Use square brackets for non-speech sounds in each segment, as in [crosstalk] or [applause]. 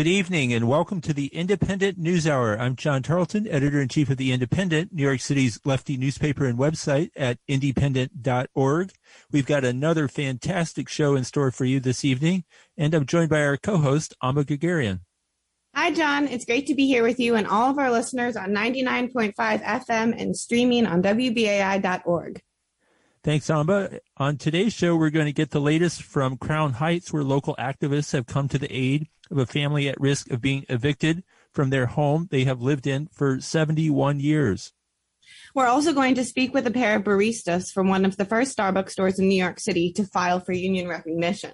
Good evening and welcome to the Indypendent News Hour. I'm John Tarleton, editor in chief of the Indypendent, New York City's lefty newspaper and website at indypendent.org. We've got another fantastic show in store for you this evening, and I'm joined by our co-host, Amba Guerguerian. Hi, John. It's great to be here with you and all of our listeners on 99.5 FM and streaming on WBAI.org. Thanks, Amba. On today's show, we're going to get the latest from Crown Heights, where local activists have come to the aid of a family at risk of being evicted from their home they have lived in for 71 years. We're also going to speak with a pair of baristas from one of the first Starbucks stores in New York City to file for union recognition.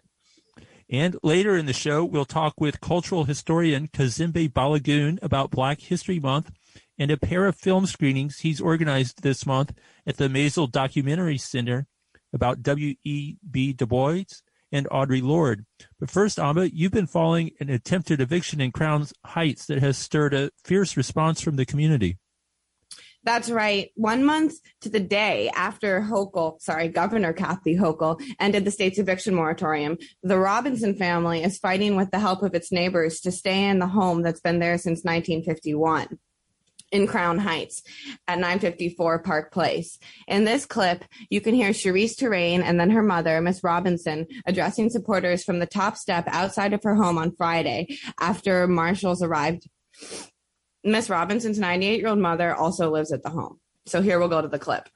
And later in the show, we'll talk with cultural historian Kazembe Balagoon about Black History Month and a pair of film screenings he's organized this month at the Maysles Documentary Center about W.E.B. Du Bois and Audre Lorde. But first, Amba, you've been following an attempted eviction in Crown Heights that has stirred a fierce response from the community. That's right. One month to the day after Hochul, sorry, Governor Kathy Hochul ended the state's eviction moratorium, the Robinson family is fighting with the help of its neighbors to stay in the home that's been there since 1951 in Crown Heights at 954 Park Place. In this clip, you can hear Cherise Terrain and then her mother, Miss Robinson, addressing supporters from the top step outside of her home on Friday after marshals arrived. Miss Robinson's 98 year old mother also lives at the home. So here we'll go to the clip.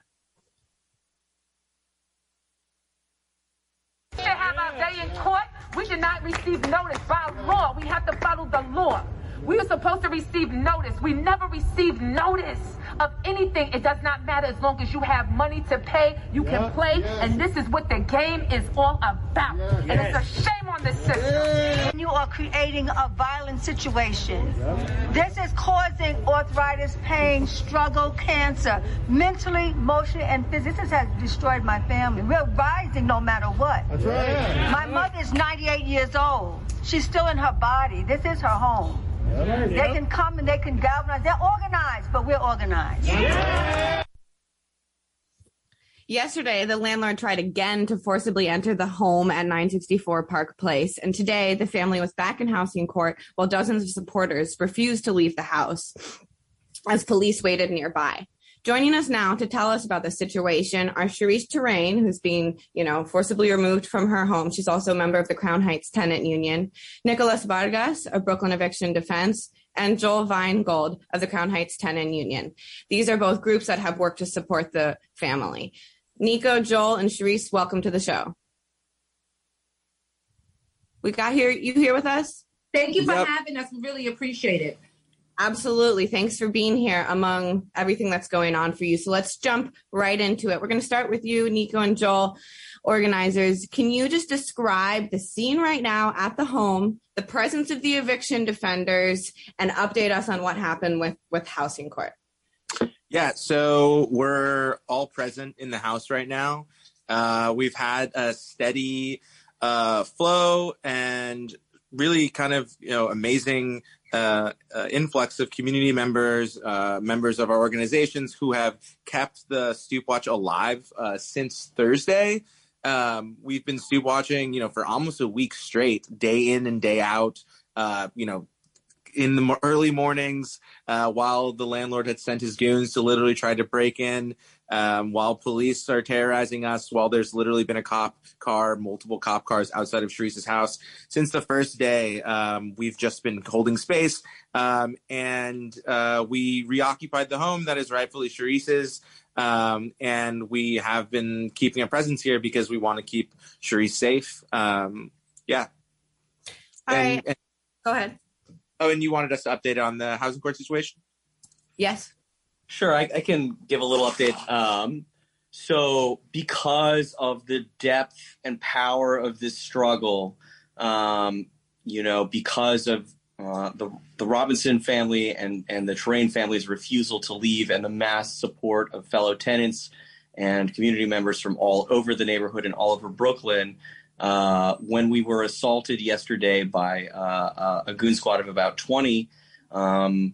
To have our day in court, we did not receive notice by law. We have to follow the law. We were supposed to receive notice. We never received notice of anything. It does not matter as long as you have money to pay, you can play. Yes. And this is what the game is all about. Yes. And it's a shame on the system. You are creating a violent situation. This is causing arthritis, pain, struggle, cancer, mentally, emotionally, and physically. This has destroyed my family. We're rising no matter what. That's right. My mother is 98 years old. She's still in her body. This is her home. They can come and they can galvanize. They're organized, but we're organized. Yesterday, the landlord tried again to forcibly enter the home at 964 Park Place. And today, the family was back in housing court while dozens of supporters refused to leave the house as police waited nearby. Joining us now to tell us about the situation are Cherise Terrain, who's being, you know, forcibly removed from her home. She's also a member of the Crown Heights Tenant Union. Nicholas Vargas of Brooklyn Eviction Defense and Joel Vinegold of the Crown Heights Tenant Union. These are both groups that have worked to support the family. Nico, Joel, and Cherise, welcome to the show. We got here, you here with us? Thank you for yep. having us. We really appreciate it. Absolutely. Thanks for being here among everything that's going on for you. So let's jump right into it. We're going to start with you, Nico and Joel, organizers. Can you just describe the scene right now at the home, the presence of the eviction defenders, and update us on what happened with, with housing court? Yeah, so we're all present in the house right now. Uh, we've had a steady uh, flow and really kind of you know amazing uh, uh, influx of community members, uh, members of our organizations who have kept the stoop watch alive uh, since Thursday. Um, we've been stoop watching, you know, for almost a week straight, day in and day out. Uh, you know, in the early mornings, while the landlord had sent his goons to literally try to break in, um, while police are terrorizing us, while there's literally been a cop car, multiple cop cars outside of Sharice's house. Since the first day, um, we've just been holding space, um, and uh, we reoccupied the home that is rightfully Sharice's. Um, and we have been keeping a presence here because we want to keep Sharice safe. Um, yeah. All and, right. and, Go ahead. Oh, and you wanted us to update on the housing court situation? Yes. Sure, I, I can give a little update. Um, so, because of the depth and power of this struggle, um, you know, because of uh, the the Robinson family and and the Terrain family's refusal to leave, and the mass support of fellow tenants and community members from all over the neighborhood and all over Brooklyn. Uh, when we were assaulted yesterday by uh, uh a goon squad of about 20, um,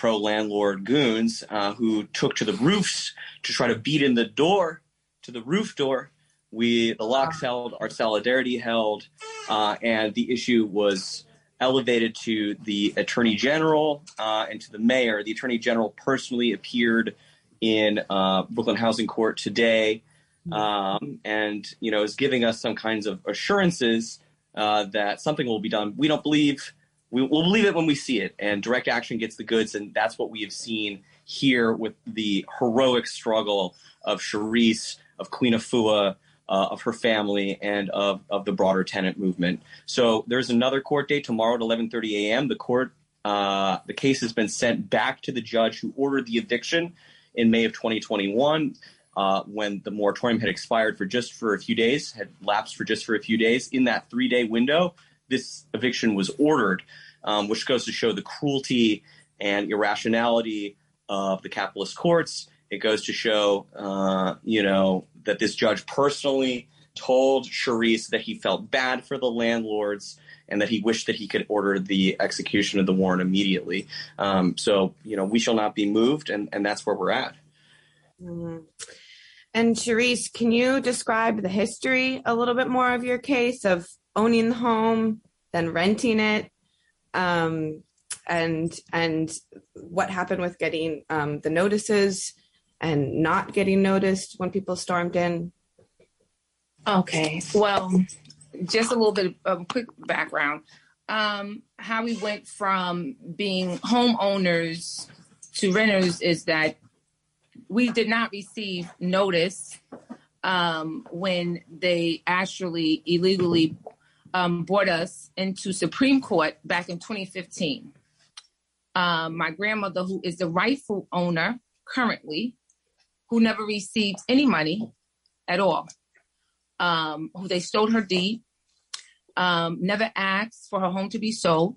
pro landlord goons uh, who took to the roofs to try to beat in the door to the roof door. We the locks held, our solidarity held, uh, and the issue was elevated to the attorney general uh, and to the mayor. The attorney general personally appeared in uh, Brooklyn Housing Court today, um, and you know is giving us some kinds of assurances uh, that something will be done. We don't believe we, will believe it when we see it, and direct action gets the goods, and that's what we have seen here with the heroic struggle of Charisse, of Queen Afua, uh, of her family, and of, of the broader tenant movement. So there's another court date tomorrow at 11:30 a.m. The court, uh, the case has been sent back to the judge who ordered the eviction in May of 2021. Uh, when the moratorium had expired for just for a few days, had lapsed for just for a few days. In that three day window, this eviction was ordered, um, which goes to show the cruelty and irrationality of the capitalist courts. It goes to show, uh, you know, that this judge personally told Charisse that he felt bad for the landlords and that he wished that he could order the execution of the warrant immediately. Um, so, you know, we shall not be moved, and, and that's where we're at. Mm-hmm. And Charisse, can you describe the history a little bit more of your case of owning the home, then renting it, um, and and what happened with getting um, the notices and not getting noticed when people stormed in? Okay, well, just a little bit of quick background. Um, how we went from being homeowners to renters is that we did not receive notice um, when they actually illegally um, brought us into Supreme Court back in 2015. Um, my grandmother, who is the rightful owner currently, who never received any money at all, um, who they stole her deed, um, never asked for her home to be sold,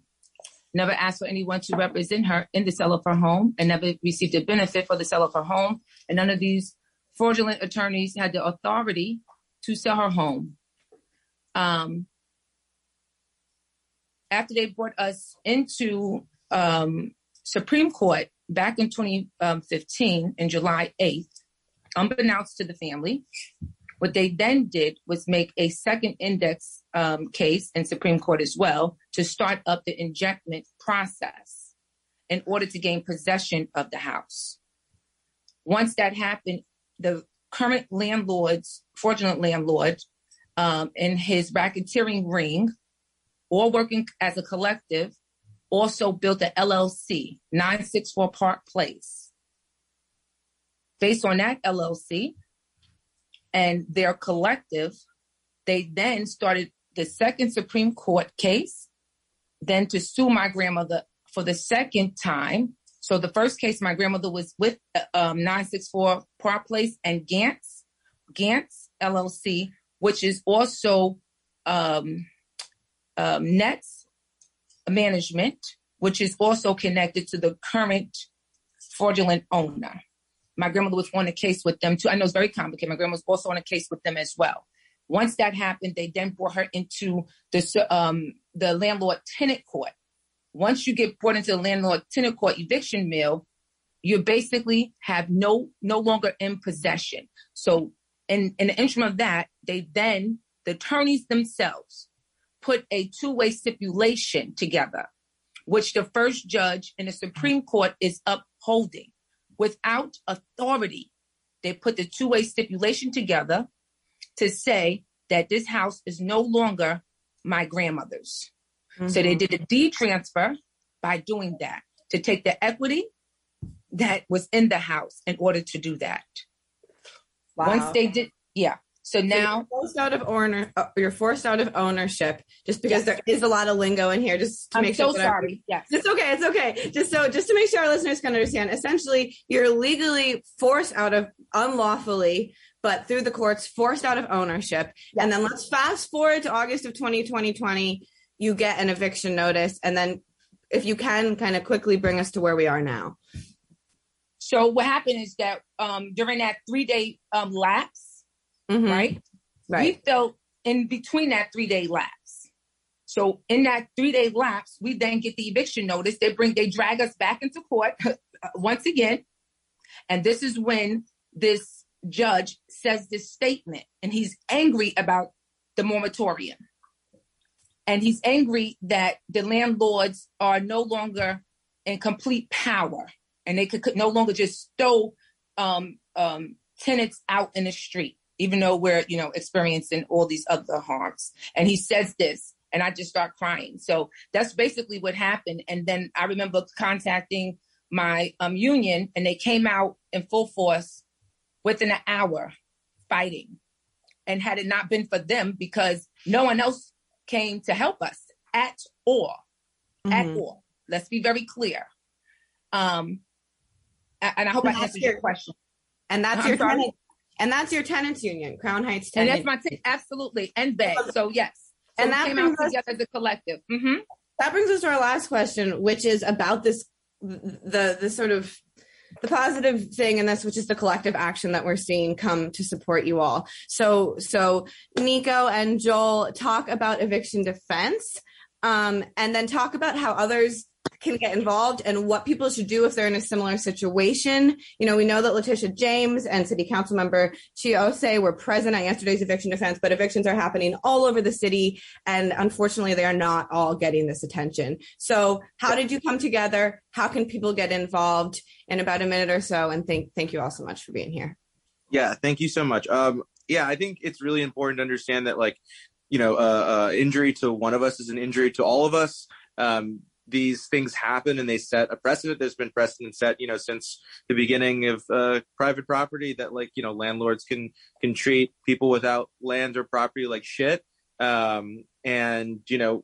never asked for anyone to represent her in the sale of her home, and never received a benefit for the sale of her home. And none of these fraudulent attorneys had the authority to sell her home. Um, after they brought us into um, Supreme Court back in 2015, in July 8th, unbeknownst to the family, what they then did was make a second index um, case in Supreme Court as well to start up the ejectment process in order to gain possession of the house. Once that happened, the current landlord's, fraudulent landlord, um, in his racketeering ring, all working as a collective, also built a LLC, 964 Park Place. Based on that LLC and their collective, they then started the second Supreme Court case, then to sue my grandmother for the second time. So the first case, my grandmother was with um, 964 Park Place and Gantz, Gantz LLC, which is also um, um, Nets Management, which is also connected to the current fraudulent owner. My grandmother was on a case with them too. I know it's very complicated. My grandma was also on a case with them as well. Once that happened, they then brought her into the um, the landlord tenant court. Once you get brought into the landlord tenant court eviction mill, you basically have no no longer in possession. So in, in the interim of that, they then the attorneys themselves put a two-way stipulation together, which the first judge in the Supreme Court is upholding without authority. They put the two-way stipulation together to say that this house is no longer my grandmother's. Mm-hmm. So they did a deed transfer by doing that to take the equity that was in the house in order to do that. Wow. Once they did, yeah. So now so forced out of owner, uh, you're forced out of ownership just because yes. there is a lot of lingo in here. Just to I'm make so sure sorry. Yes, it's okay. It's okay. Just so just to make sure our listeners can understand. Essentially, you're legally forced out of unlawfully, but through the courts, forced out of ownership. Yes. And then let's fast forward to August of 2020. You get an eviction notice, and then if you can, kind of quickly bring us to where we are now. So what happened is that um, during that three day um, lapse mm-hmm. right? Right. We felt in between that three day lapse. So in that three day lapse, we then get the eviction notice. They bring, they drag us back into court [laughs] once again. And this is when this judge says this statement and he's angry about the moratorium. and he's angry that the landlords are no longer in complete power and they could, could no longer just stow um, um, tenants out in the street, even though we're, you know, experiencing all these other harms. And he says this, and I just start crying. So that's basically what happened. And then I remember contacting my um, union, and they came out in full force within an hour fighting. And had it not been for them, because no one else came to help us at all, mm-hmm. at all. Let's be very clear. Um, and I hope and I answered your, your question. And that's I'm your sorry. And that's your tenants union, Crown Heights tenant. And that's my t- absolutely and beg. So yes, so and that came out us, together as a collective. Mm-hmm. That brings us to our last question, which is about this the the sort of the positive thing in this, which is the collective action that we're seeing come to support you all. So, so Nico and Joel talk about eviction defense, um, and then talk about how others can get involved and what people should do if they're in a similar situation. You know, we know that Letitia James and City Council member Chi Ossé were present at yesterday's eviction defense, but evictions are happening all over the city, and unfortunately, they are not all getting this attention. So, how did you come together? How can people get involved? In about a minute or so, and thank thank you all so much for being here. Yeah, thank you so much. Um, yeah, I think it's really important to understand that, like, you know, uh, uh, injury to one of us is an injury to all of us. Um, these things happen and they set a precedent. There's been precedent set, you know, since the beginning of uh, private property that like, you know, landlords can can treat people without land or property like shit. Um, and you know,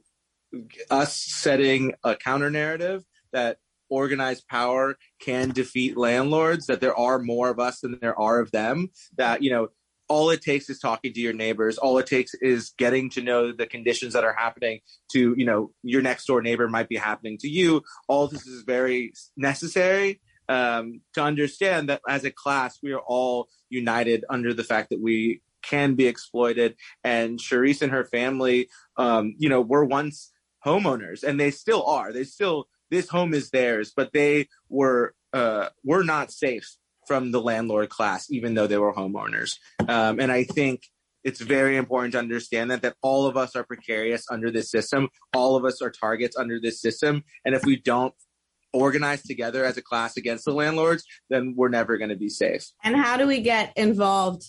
us setting a counter narrative that organized power can defeat landlords that there are more of us than there are of them that you know all it takes is talking to your neighbors. All it takes is getting to know the conditions that are happening to you know your next door neighbor might be happening to you. All this is very necessary um, to understand that as a class we are all united under the fact that we can be exploited. And Charisse and her family um, you know were once homeowners and they still are. They still this home is theirs but they were uh, were not safe from the landlord class, even though they were homeowners. Um, and I think it's very important to understand that that all of us are precarious under this system. All of us are targets under this system. And if we don't organize together as a class against the landlords, then we're never going to be safe. And how do we get involved?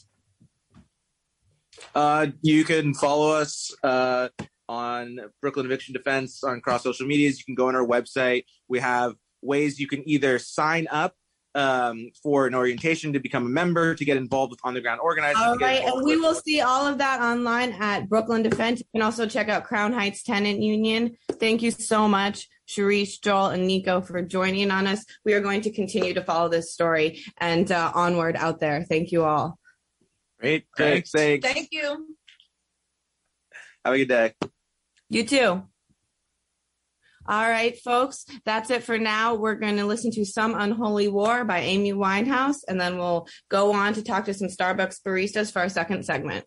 Uh, you can follow us uh, on Brooklyn Eviction Defense on cross social medias. You can go on our website. We have ways you can either sign up um, for an orientation to become a member, to get involved with on the ground organizing. All right, and we will see all of that online at Brooklyn Defense. You can also check out Crown Heights Tenant Union. Thank you so much, Charisse, Joel, and Nico for joining on us. We are going to continue to follow this story and uh, onward out there. Thank you all. Great. Thanks. Thanks. Thank you. Have a good day. You too. All right, folks, that's it for now. We're going to listen to Some Unholy War by Amy Winehouse, and then we'll go on to talk to some Starbucks baristas for our second segment.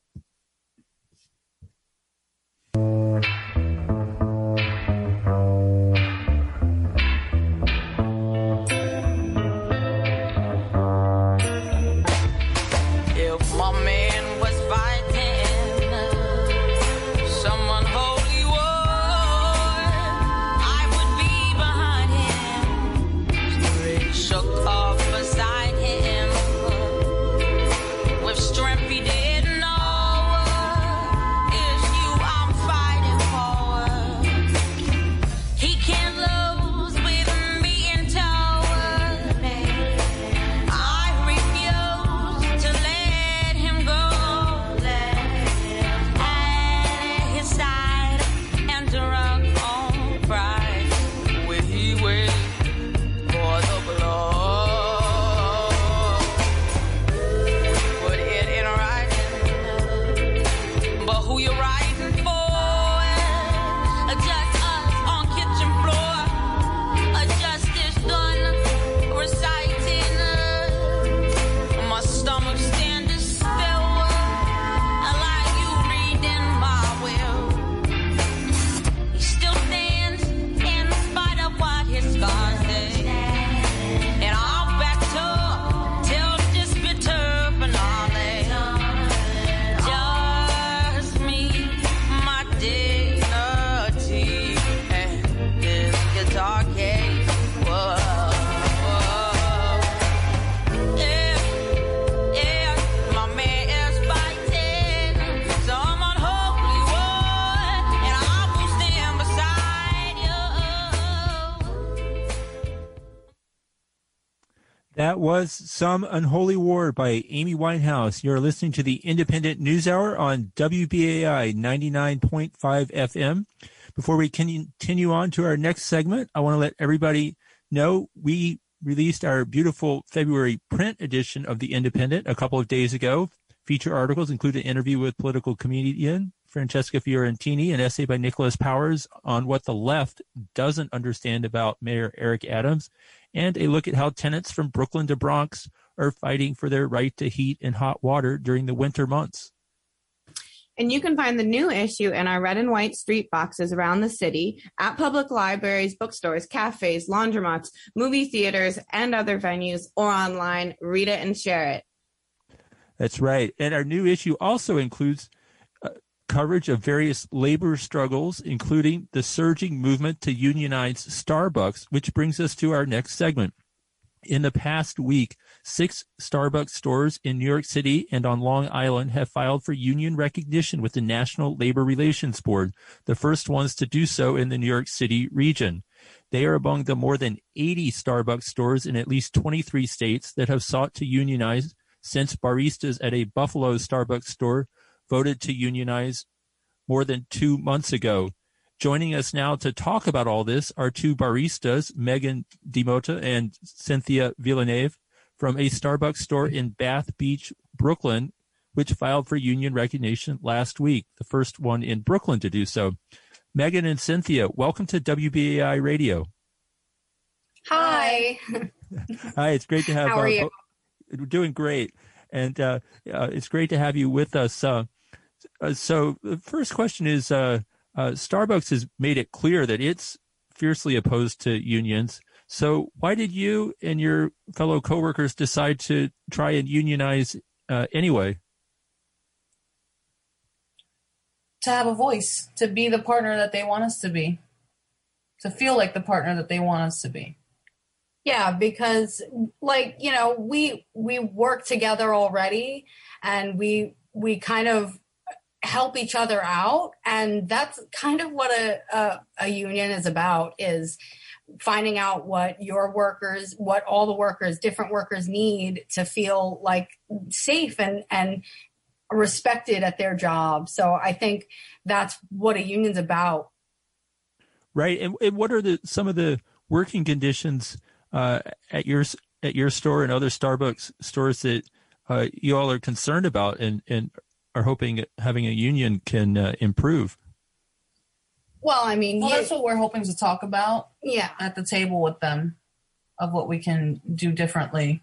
Some Unholy War by Amy Winehouse. You're listening to the Indypendent News Hour on WBAI 99.5 FM. Before we continue on to our next segment, I want to let everybody know we released our beautiful February print edition of The Indypendent a couple of days ago. Feature articles include an interview with political comedian Francesca Fiorentini, an essay by Nicholas Powers on what the left doesn't understand about Mayor Eric Adams, and a look at how tenants from Brooklyn to Bronx are fighting for their right to heat and hot water during the winter months. And you can find the new issue in our red and white street boxes around the city at public libraries, bookstores, cafes, laundromats, movie theaters, and other venues, or online. Read it and share it. That's right. And our new issue also includes coverage of various labor struggles, including the surging movement to unionize Starbucks, which brings us to our next segment. In the past week, six Starbucks stores in New York City and on Long Island have filed for union recognition with the National Labor Relations Board, the first ones to do so in the New York City region. They are among the more than 80 Starbucks stores in at least 23 states that have sought to unionize since baristas at a Buffalo Starbucks store voted to unionize more than two months ago. Joining us now to talk about all this are two baristas, Megan DeMota and Cynthia Villeneuve, from a Starbucks store in Bath Beach, Brooklyn, which filed for union recognition last week, the first one in Brooklyn to do so. Megan and Cynthia, welcome to WBAI Radio. Hi. [laughs] Hi, it's great to have. How are uh, you? We're doing great, and uh, uh, it's great to have you with us. Uh, so, the first question is: uh, uh, Starbucks has made it clear that it's fiercely opposed to unions. So why did you and your fellow coworkers decide to try and unionize uh, anyway? To have a voice, to be the partner that they want us to be, to feel like the partner that they want us to be. Yeah, because like, you know, we we work together already and we we kind of help each other out. And that's kind of what a, a, a, union is about is finding out what your workers what all the workers different workers need to feel like safe and and respected at their job. So i think that's what a union's about. Right. And, and what are the some of the working conditions uh, at your at your store and other starbucks stores that uh, you all are concerned about and and are hoping having a union can uh, improve. Well, I mean, well, that's what we're hoping to talk about. Yeah, at the table with them, of what we can do differently.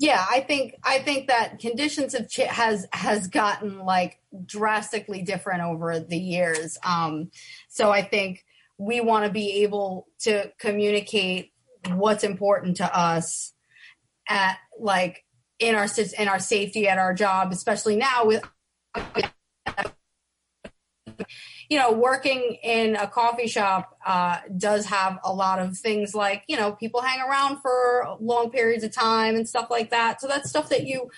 Yeah, I think I think that conditions have ch- has has gotten like drastically different over the years. Um, so I think we want to be able to communicate what's important to us at like in our in our safety at our job, especially now with you know working in a coffee shop uh, does have a lot of things like you know people hang around for long periods of time and stuff like that. So that's stuff that you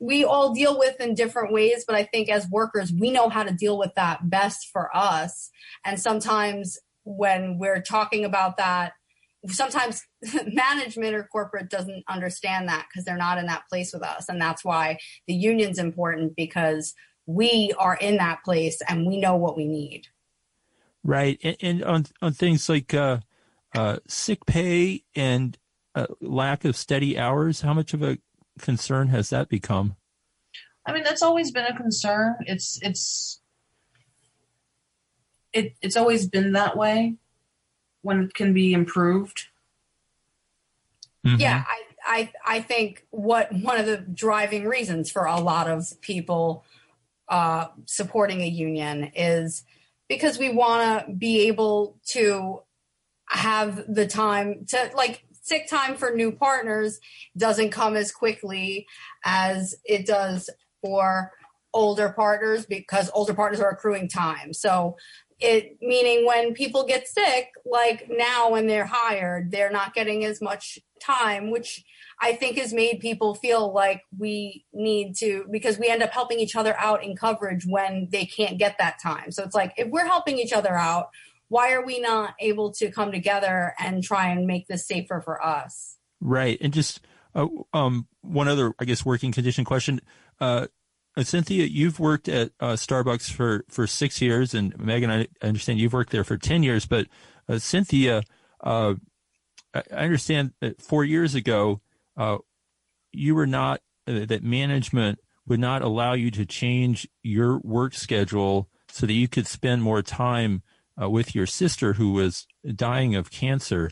we all deal with in different ways, but I think as workers we know how to deal with that best for us. And sometimes when we're talking about that sometimes [laughs] management or corporate doesn't understand that because they're not in that place with us. And that's why the union's important because we are in that place and we know what we need. Right. And, and on on things like uh, uh, sick pay and uh, lack of steady hours how much of a concern has that become? I mean that's always been a concern. It's it's it, it's always been that way when it can be improved? Mm-hmm. Yeah, I, I I think what one of the driving reasons for a lot of people uh, supporting a union is because we want to be able to have the time to like sick time for new partners doesn't come as quickly as it does for older partners because older partners are accruing time. So it meaning when people get sick like now when they're hired they're not getting as much time which i think has made people feel like we need to because we end up helping each other out in coverage when they can't get that time so it's like if we're helping each other out why are we not able to come together and try and make this safer for us? Right. And just uh, um, one other, I guess, working condition question. Uh, Cynthia, you've worked at uh, Starbucks for, for six years, and Megan, I understand you've worked there for 10 years. But uh, Cynthia, uh, I understand that four years ago, you were not, that management would not allow you to change your work schedule so that you could spend more time with your sister who was dying of cancer.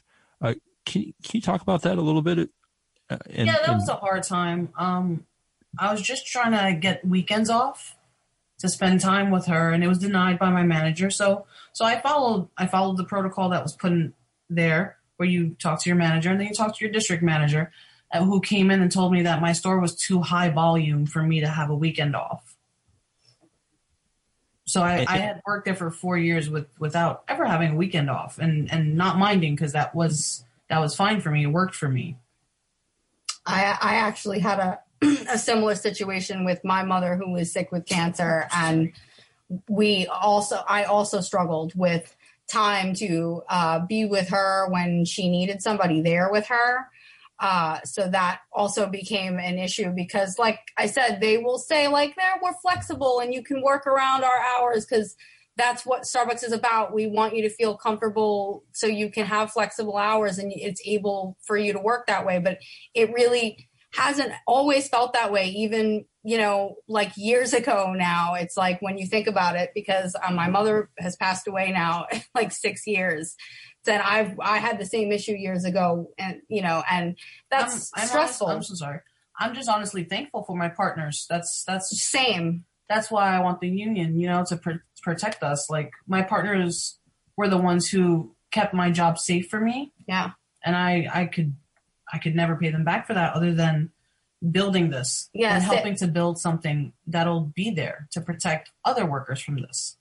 Can, can you talk about that a little bit? Uh, and, yeah, that was a hard time. Um, I was just trying to get weekends off to spend time with her, and it was denied by my manager. So, so I followed. I followed the protocol that was put in there, where you talk to your manager and then you talk to your district manager, uh, who came in and told me that my store was too high volume for me to have a weekend off. So I, I had worked there for four years with without ever having a weekend off, and and not minding because that was that was fine for me. It worked for me. I, I actually had a, [clears throat] a similar situation with my mother who was sick with cancer. And we also, I also struggled with time to uh, be with her when she needed somebody there with her. Uh, so that also became an issue because, like I said, they will say like, "There, we're flexible and you can work around our hours." Because that's what Starbucks is about. We want you to feel comfortable so you can have flexible hours and it's able for you to work that way. But it really hasn't always felt that way, even, you know, like years ago now. It's like when you think about it, because um, my mother has passed away now [laughs] like six years. Then I've I had the same issue years ago, and you know, and that's I'm, I'm stressful. Honest, I'm so sorry. I'm just honestly thankful for my partners. That's that's same. That's why I want the union, you know, to pr- protect us. Like my partners were the ones who kept my job safe for me. Yeah. And I, I could, I could never pay them back for that other than building this yes, and helping it, to build something that'll be there to protect other workers from this.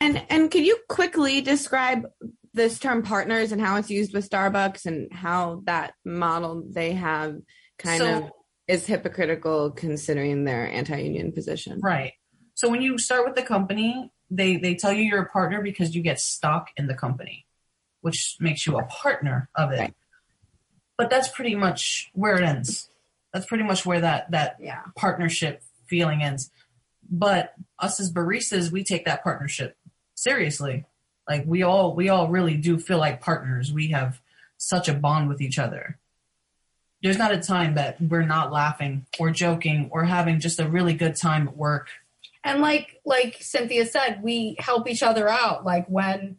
And and could you quickly describe this term partners and how it's used with Starbucks and how that model they have kind so, of is hypocritical considering their anti-union position? Right. So when you start with the company, they they tell you you're a partner because you get stock in the company, which makes you a partner of it. Right. But that's pretty much where it ends. That's pretty much where that that yeah. partnership feeling ends. But us as baristas, we take that partnership seriously. Like we all we all really do feel like partners. We have such a bond with each other. There's not a time that we're not laughing or joking or having just a really good time at work and like like Cynthia said, we help each other out. Like when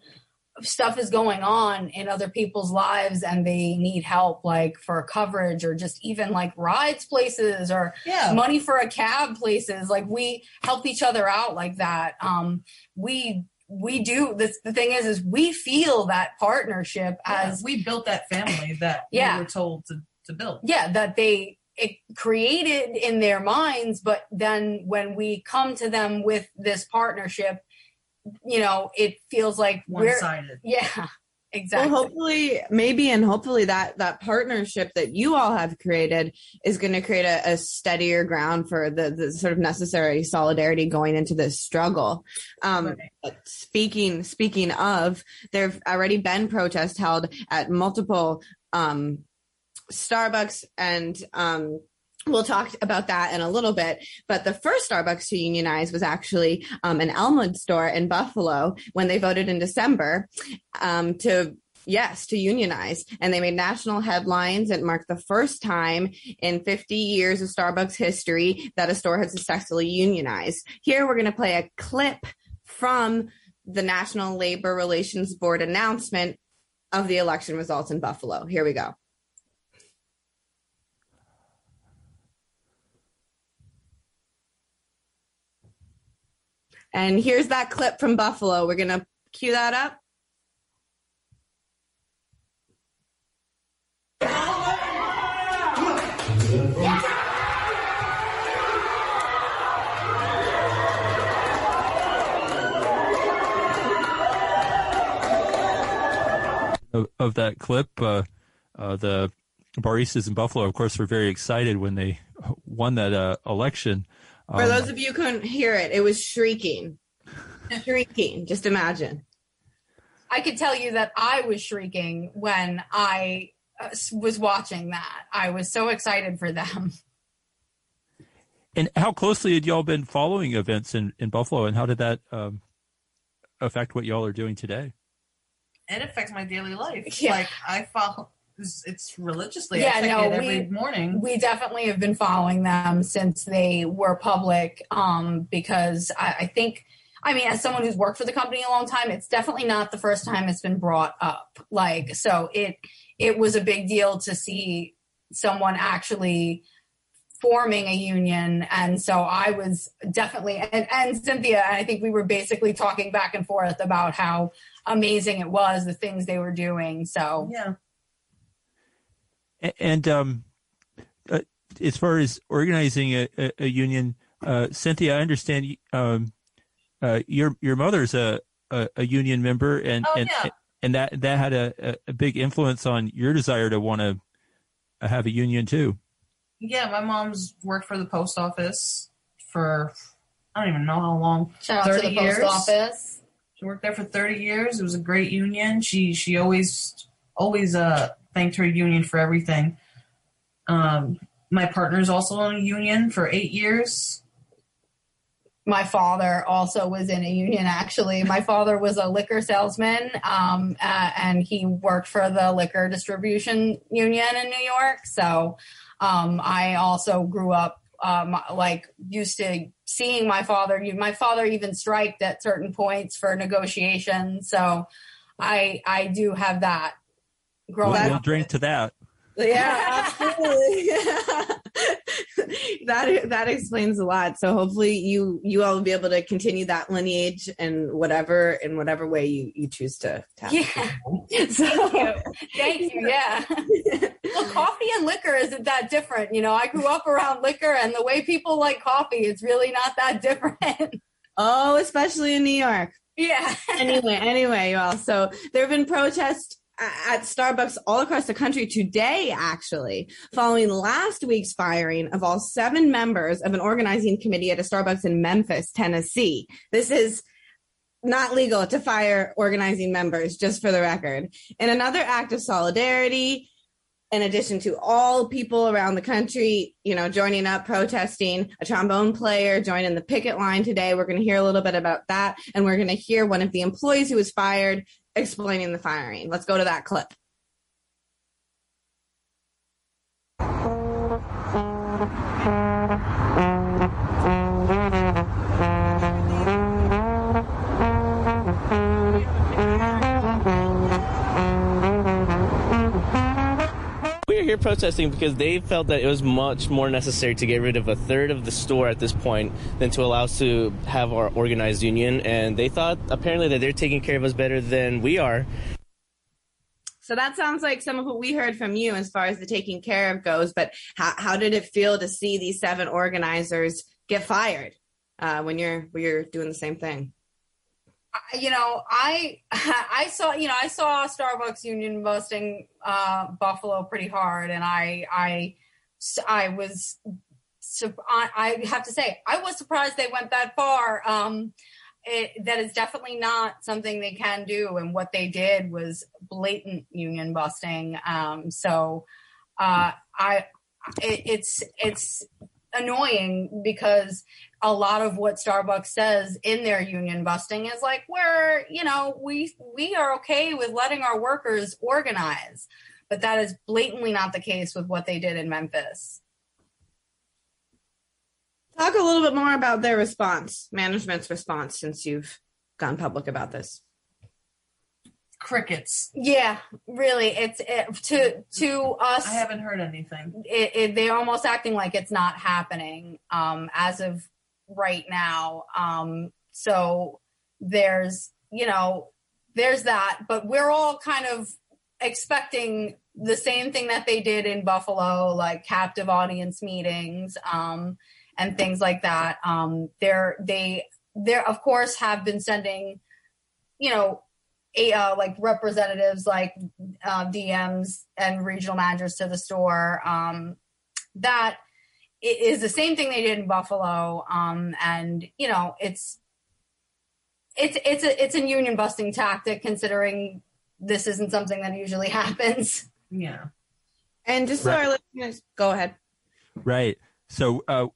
stuff is going on in other people's lives and they need help like for coverage or just even like rides places or yeah. money for a cab places like we help each other out like that um we we do this the thing is is we feel that partnership as we built that family that yeah. we were told to to build yeah that they it created in their minds but then when we come to them with this partnership you know it feels like one-sided. Yeah [laughs] exactly. well hopefully maybe and hopefully that that partnership that you all have created is going to create a, a, steadier ground for the, the sort of necessary solidarity going into this struggle. Um, right. speaking speaking of there have already been protests held at multiple um, Starbucks and um, We'll talk about that in a little bit, but the first Starbucks to unionize was actually um, an Elmwood store in Buffalo when they voted in December um, to yes to unionize. And they made national headlines it marked the first time in 50 years of starbucks history that a store had successfully unionized. Here we're going to play a clip from the national labor relations board announcement of the election results in buffalo. Here we go And here's that clip from Buffalo. We're going to cue that up. Of, of that clip, uh, uh, the baristas in Buffalo, of course, were very excited when they won that uh, election. For um, those of you who couldn't hear it, it was shrieking, shrieking. Just imagine. I could tell you that I was shrieking when I uh, was watching that. I was so excited for them. And how closely had y'all been following events in, in Buffalo, and how did that um, affect what y'all are doing today? It affects my daily life. Yeah. Like I follow, it's, it's religiously. Yeah, no, every we- morning. We definitely have been following them since they were public um, because I, I think, I mean, as someone who's worked for the company a long time, it's definitely not the first time it's been brought up. Like, so it it was a big deal to see someone actually forming a union and so i was definitely and, and cynthia i think we were basically talking back and forth about how amazing it was the things they were doing so yeah. A- And um, uh, as far as organizing a, a, a union, uh, Cynthia, I understand um, uh, your your mother's a, a, a union member, and Oh, and, yeah. and that that had a, a- a big influence on your desire to want to have a union too. Yeah, my mom's worked for the post office for I don't even know how long. shout out to 30 the post years. office She worked there for 30 years. It was a great union. She she always always uh thanked her union for everything. Um my partner's also in a union for 8 years. my father also was in a union actually my father was a liquor salesman um, uh, and he worked for the liquor distribution union in new york so um, i also grew up um, like used to seeing my father my father even striked at certain points for negotiation so i i do have that growing We'll, we'll drink to that. Yeah, absolutely. [laughs] that that explains a lot. So hopefully you you all will be able to continue that lineage and whatever in whatever way you you choose to. to have. Yeah. [laughs] So, thank you. [laughs] Yeah. well, coffee and liquor isn't that different. You know, I grew up around liquor, and the way people like coffee is really not that different. Oh, especially in New York. yeah. anyway, anyway, y'all. So there have been protests a- at Starbucks all across the country today, actually, following last week's firing of all seven members of an organizing committee at a Starbucks in Memphis, Tennessee. This is not legal to fire organizing members, just for the record. In another act of solidarity, in addition to all people around the country, you know, joining up, protesting, a trombone player joining the picket line today. We're going to hear a little bit about that. And we're going to hear one of the employees who was fired explaining the firing. Let's go to that clip. Protesting because they felt that it was much more necessary to get rid of a third of the store at this point than to allow us to have our organized union. And they thought apparently that they're taking care of us better than we are. So that sounds like some of what we heard from you as far as the taking care of goes. But how, how did it feel to see these seven organizers get fired uh, when you're when you're doing the same thing? You know, I [laughs] I saw you know I saw Starbucks union busting uh, Buffalo pretty hard, and I I I was I have to say I was surprised they went that far. Um, it, that is definitely not something they can do, and what they did was blatant union busting. Um, so uh, I it, it's it's annoying because a lot of what Starbucks says in their union busting is like we're you know we we are okay with letting our workers organize but that is blatantly not the case with what they did in Memphis. Talk a little bit more about their response, management's response, since you've gone public about this. Crickets. Yeah, really, it's it, to to us. I haven't heard anything. It, it, they're almost acting like it's not happening um, as of right now. Um, so there's you know there's that, but we're all kind of expecting the same thing that they did in Buffalo, like captive audience meetings um, and things like that. Um, they're they they're of course have been sending you know a, uh, like representatives like uh, DMs and regional managers to the store. Um, that i- is the same thing they did in Buffalo. Um, and you know, it's it's it's a it's a union busting tactic considering this isn't something that usually [laughs] happens. Yeah. And just so Right. our listeners, go ahead. Right. So uh,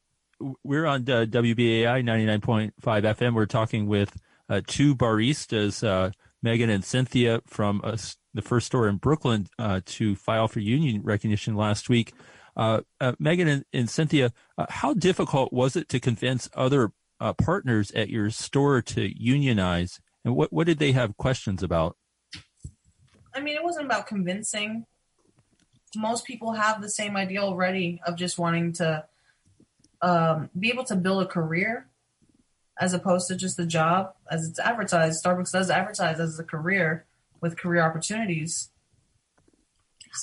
we're on uh, WBAI 99.5 FM. We're talking with uh, two baristas, uh, Megan and Cynthia from uh, the first store in Brooklyn uh, to file for union recognition last week. Uh, uh, Megan and, and Cynthia, uh, how difficult was it to convince other uh, partners at your store to unionize? And what, what did they have questions about? I mean, it wasn't about convincing. Most people have the same idea already of just wanting to um, be able to build a career as opposed to just a job as it's advertised. Starbucks does advertise as a career with career opportunities.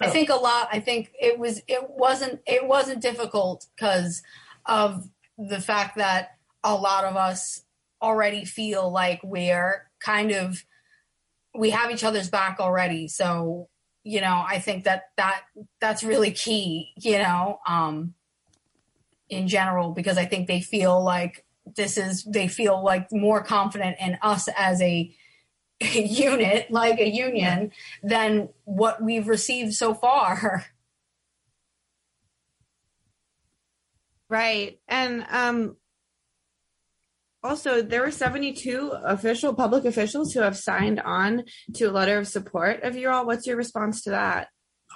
I think a lot. I think it was. It wasn't. It wasn't difficult because of the fact that a lot of us already feel like we're kind of we have each other's back already. So you know, I think that that that's really key. You know, um, in general, because I think they feel like this is. They feel like more confident in us as a [laughs] unit, like a union, than what we've received so far. [laughs] Right. And um also there were 72 official public officials who have signed on to a letter of support of you all. What's your response to that?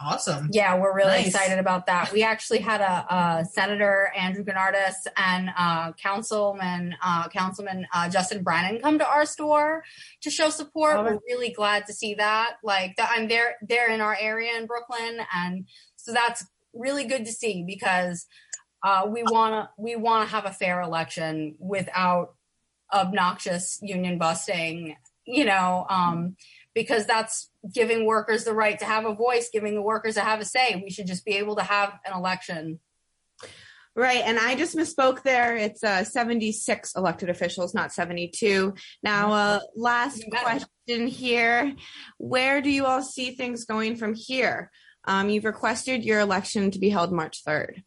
Awesome. Yeah, we're really Nice. excited about that. We actually had a, a Senator Andrew Gounardes and uh, Councilman uh, Councilman uh, Justin Brannan come to our store to show support. Oh, we're really glad to see that. Like that, I'm there. They're in our area in Brooklyn, and so that's really good to see because uh, we want to we want to have a fair election without obnoxious union busting. You know, um, because that's giving workers the right to have a voice, giving the workers to have a say. We should just be able to have an election. Right. And I just misspoke there. It's uh, 76 elected officials, not 72. Now, uh, last question here. Where do you all see things going from here? Um, you've requested your election to be held March 3rd.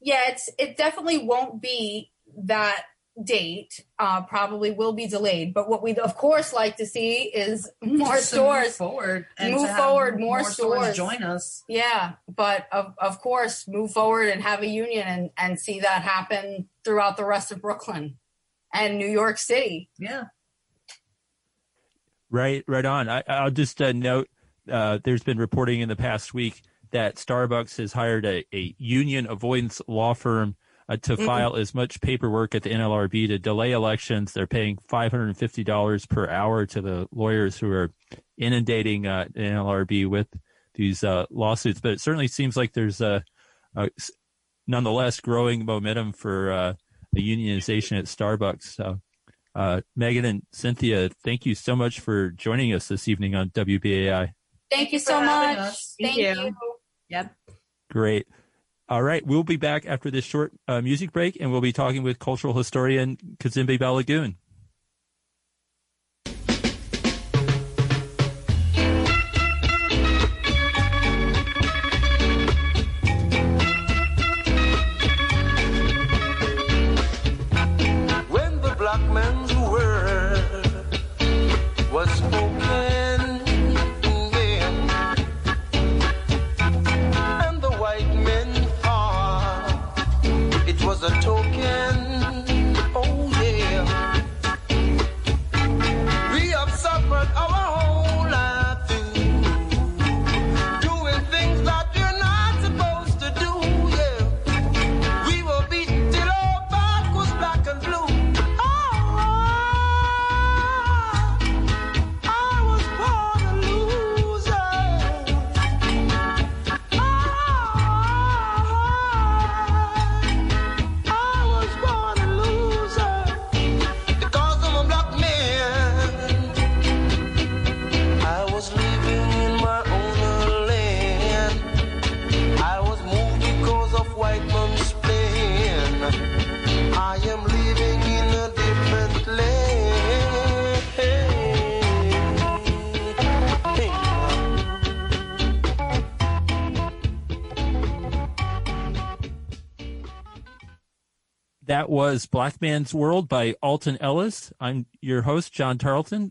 Yeah, it's it definitely won't be that date. Uh, probably will be delayed. But what we'd of course like to see is more Just to move stores forward and move forward, more, more stores stores join us. Yeah, but of of course, move forward and have a union and and see that happen throughout the rest of Brooklyn and New York City. Yeah. Right, right on. I, I'll just uh, note uh, there's been reporting in the past week that Starbucks has hired a, a union avoidance law firm uh, to Mhm. file as much paperwork at the NLRB to delay elections. They're paying $550 per hour to the lawyers who are inundating uh, NLRB with these uh, lawsuits. But it certainly seems like there's a nonetheless growing momentum for uh, a unionization at Starbucks. So, uh, Megan and Cynthia, thank you so much for joining us this evening on WBAI. Thank you so much. Thank, Thank you. you. Yep. Great. All right. We'll be back after this short uh, music break and we'll be talking with cultural historian Kazembe Balagoon. That was Black Man's World by Alton Ellis. I'm your host, John Tarleton,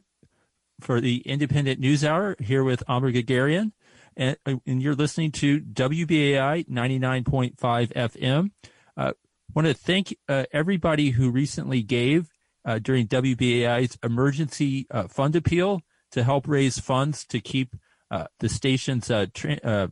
for the Indypendent News Hour here with Amba Guerguerian. And, and you're listening to WBAI 99.5 FM. Uh, want to thank uh, everybody who recently gave uh, during WBAI's emergency uh, fund appeal to help raise funds to keep uh, the station's uh, tra- uh,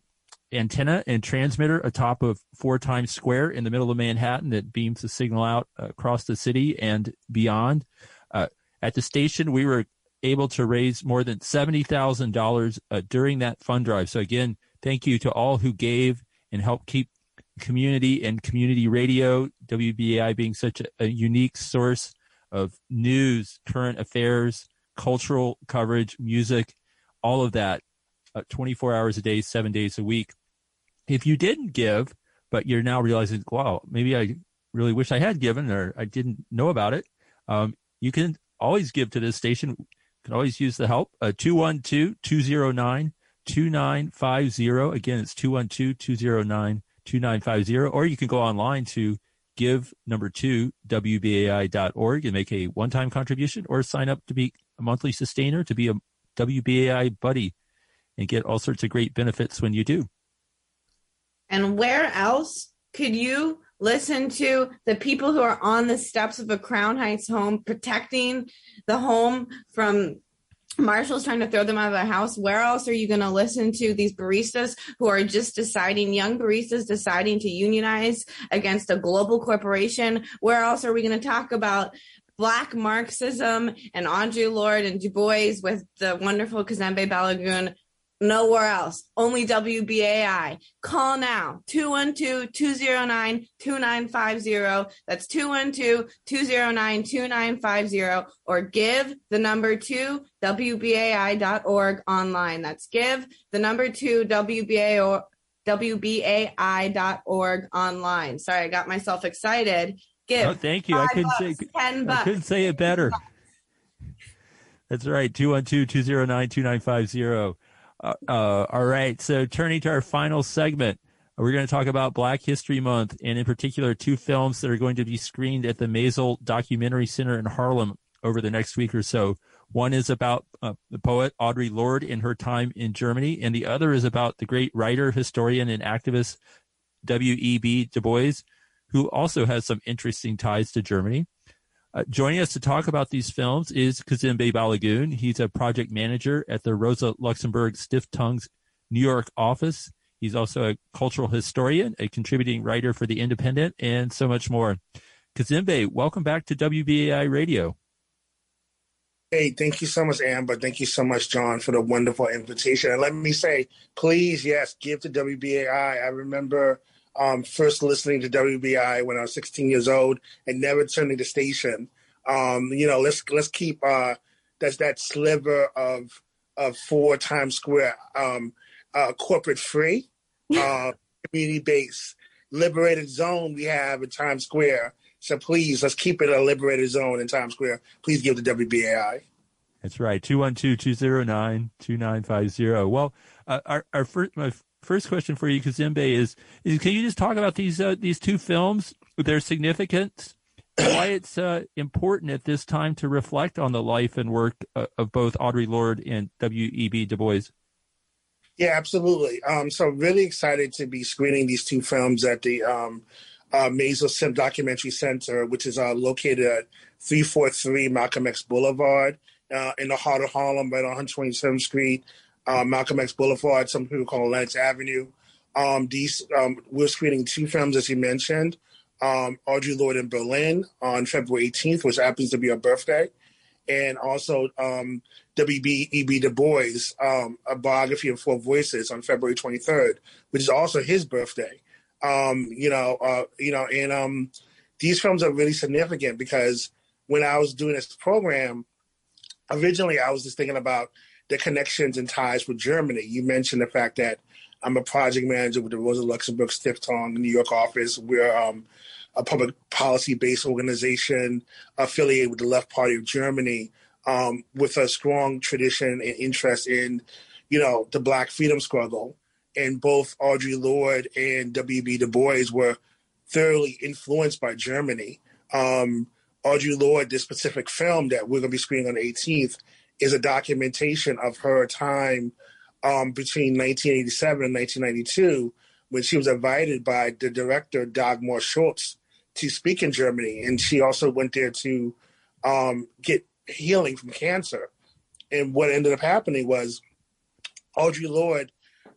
antenna and transmitter atop of Four Times Square in the middle of Manhattan that beams the signal out across the city and beyond. Uh, at the station, we were able to raise more than $70,000 uh, during that fund drive. So again, thank you to all who gave and helped keep community and community radio, WBAI being such a, a unique source of news, current affairs, cultural coverage, music, all of that, uh, 24 hours a day, seven days a week. If you didn't give, but you're now realizing, wow, maybe I really wish I had given or I didn't know about it, um, you can always give to this station. You can always use the help. Uh, 212 209 2950. Again, it's 212 209 2950. Or you can go online to give number two WBAI.org and make a one time contribution or sign up to be a monthly sustainer to be a WBAI buddy and get all sorts of great benefits when you do. And where else could you listen to the people who are on the steps of a Crown Heights home protecting the home from marshals trying to throw them out of their house. Where else are you going to listen to these baristas who are just deciding, young baristas deciding to unionize against a global corporation? Where else are we going to talk about Black Marxism and Audre Lorde and Du Bois with the wonderful Kazembe Balagoon Nowhere else. Only WBAI. Call now. 212-209-2950. That's 212-209-2950 or give the number two WBAI.org online. That's give the number two WBAI WBAI.org online. Sorry, I got myself excited. Give. Oh, thank you. I couldn't bucks, say ten I bucks. couldn't say it better. That's right. 212-209-2950. Uh, uh, all right. So turning to our final segment, we're going to talk about Black History Month and in particular two films that are going to be screened at the Maysles Documentary Center in Harlem over the next week or so. One is about uh, the poet Audre Lorde in her time in Germany, and the other is about the great writer, historian, and activist W.E.B. Du Bois, who also has some interesting ties to Germany. Uh, joining us to talk about these films is Kazembe Balagoon. He's a project manager at the Rosa Luxemburg Stiff Stiftung's New York office. He's also a cultural historian, a contributing writer for The Indypendent, and so much more. Kazembe, welcome back to WBAI Radio. Hey, thank you so much, Amber. Thank you so much, John, for the wonderful invitation. And let me say, please, yes, give to WBAI. I remember um, first listening to WBI when I was 16 years old and never turning the station. Um, you know, let's let's keep uh, that's that sliver of of four Times Square um, uh, corporate free, [laughs] uh, community based, liberated zone we have in Times Square. So please, let's keep it a liberated zone in Times Square. Please give the WBAI. That's right. 212-209-2950. Well, uh, our, our first, my first question for you, Kazembe, is, is can you just talk about these, uh, these two films, their significance, why it's uh, important at this time to reflect on the life and work uh, of both Audre Lorde and W.E.B. Du Bois? Yeah, absolutely. Um, so really excited to be screening these two films at the um, uh, Maysles Sim Documentary Center, which is uh, located at 343 Malcolm X Boulevard uh, in the heart of Harlem, right on 127th Street, uh, Malcolm X Boulevard. Some people call it Lenox Avenue. Um, these um, we're screening two films, as you mentioned. Um, Audre Lorde in Berlin on February 18th, which happens to be her birthday, and also um, W.B.E.B. Du Bois, um, a biography of four voices on February 23rd, which is also his birthday. You know, uh, you know, and these films are really significant because when I was doing this program, originally I was just thinking about the connections and ties with Germany. You mentioned the fact that I'm a project manager with the Rosa Luxemburg Stiftung New York office. We're um, a public policy based organization affiliated with the Left Party of Germany um, with a strong tradition and interest in, you know, the Black freedom struggle. And both Audre Lorde and W.B. Du Bois were thoroughly influenced by Germany. um, Audre Lorde, this specific film that we're going to be screening on the 18th, is a documentation of her time um, between 1987 and 1992 when she was invited by the director Dagmar Schultz to speak in Germany, and she also went there to um, get healing from cancer. And what ended up happening was Audre Lorde,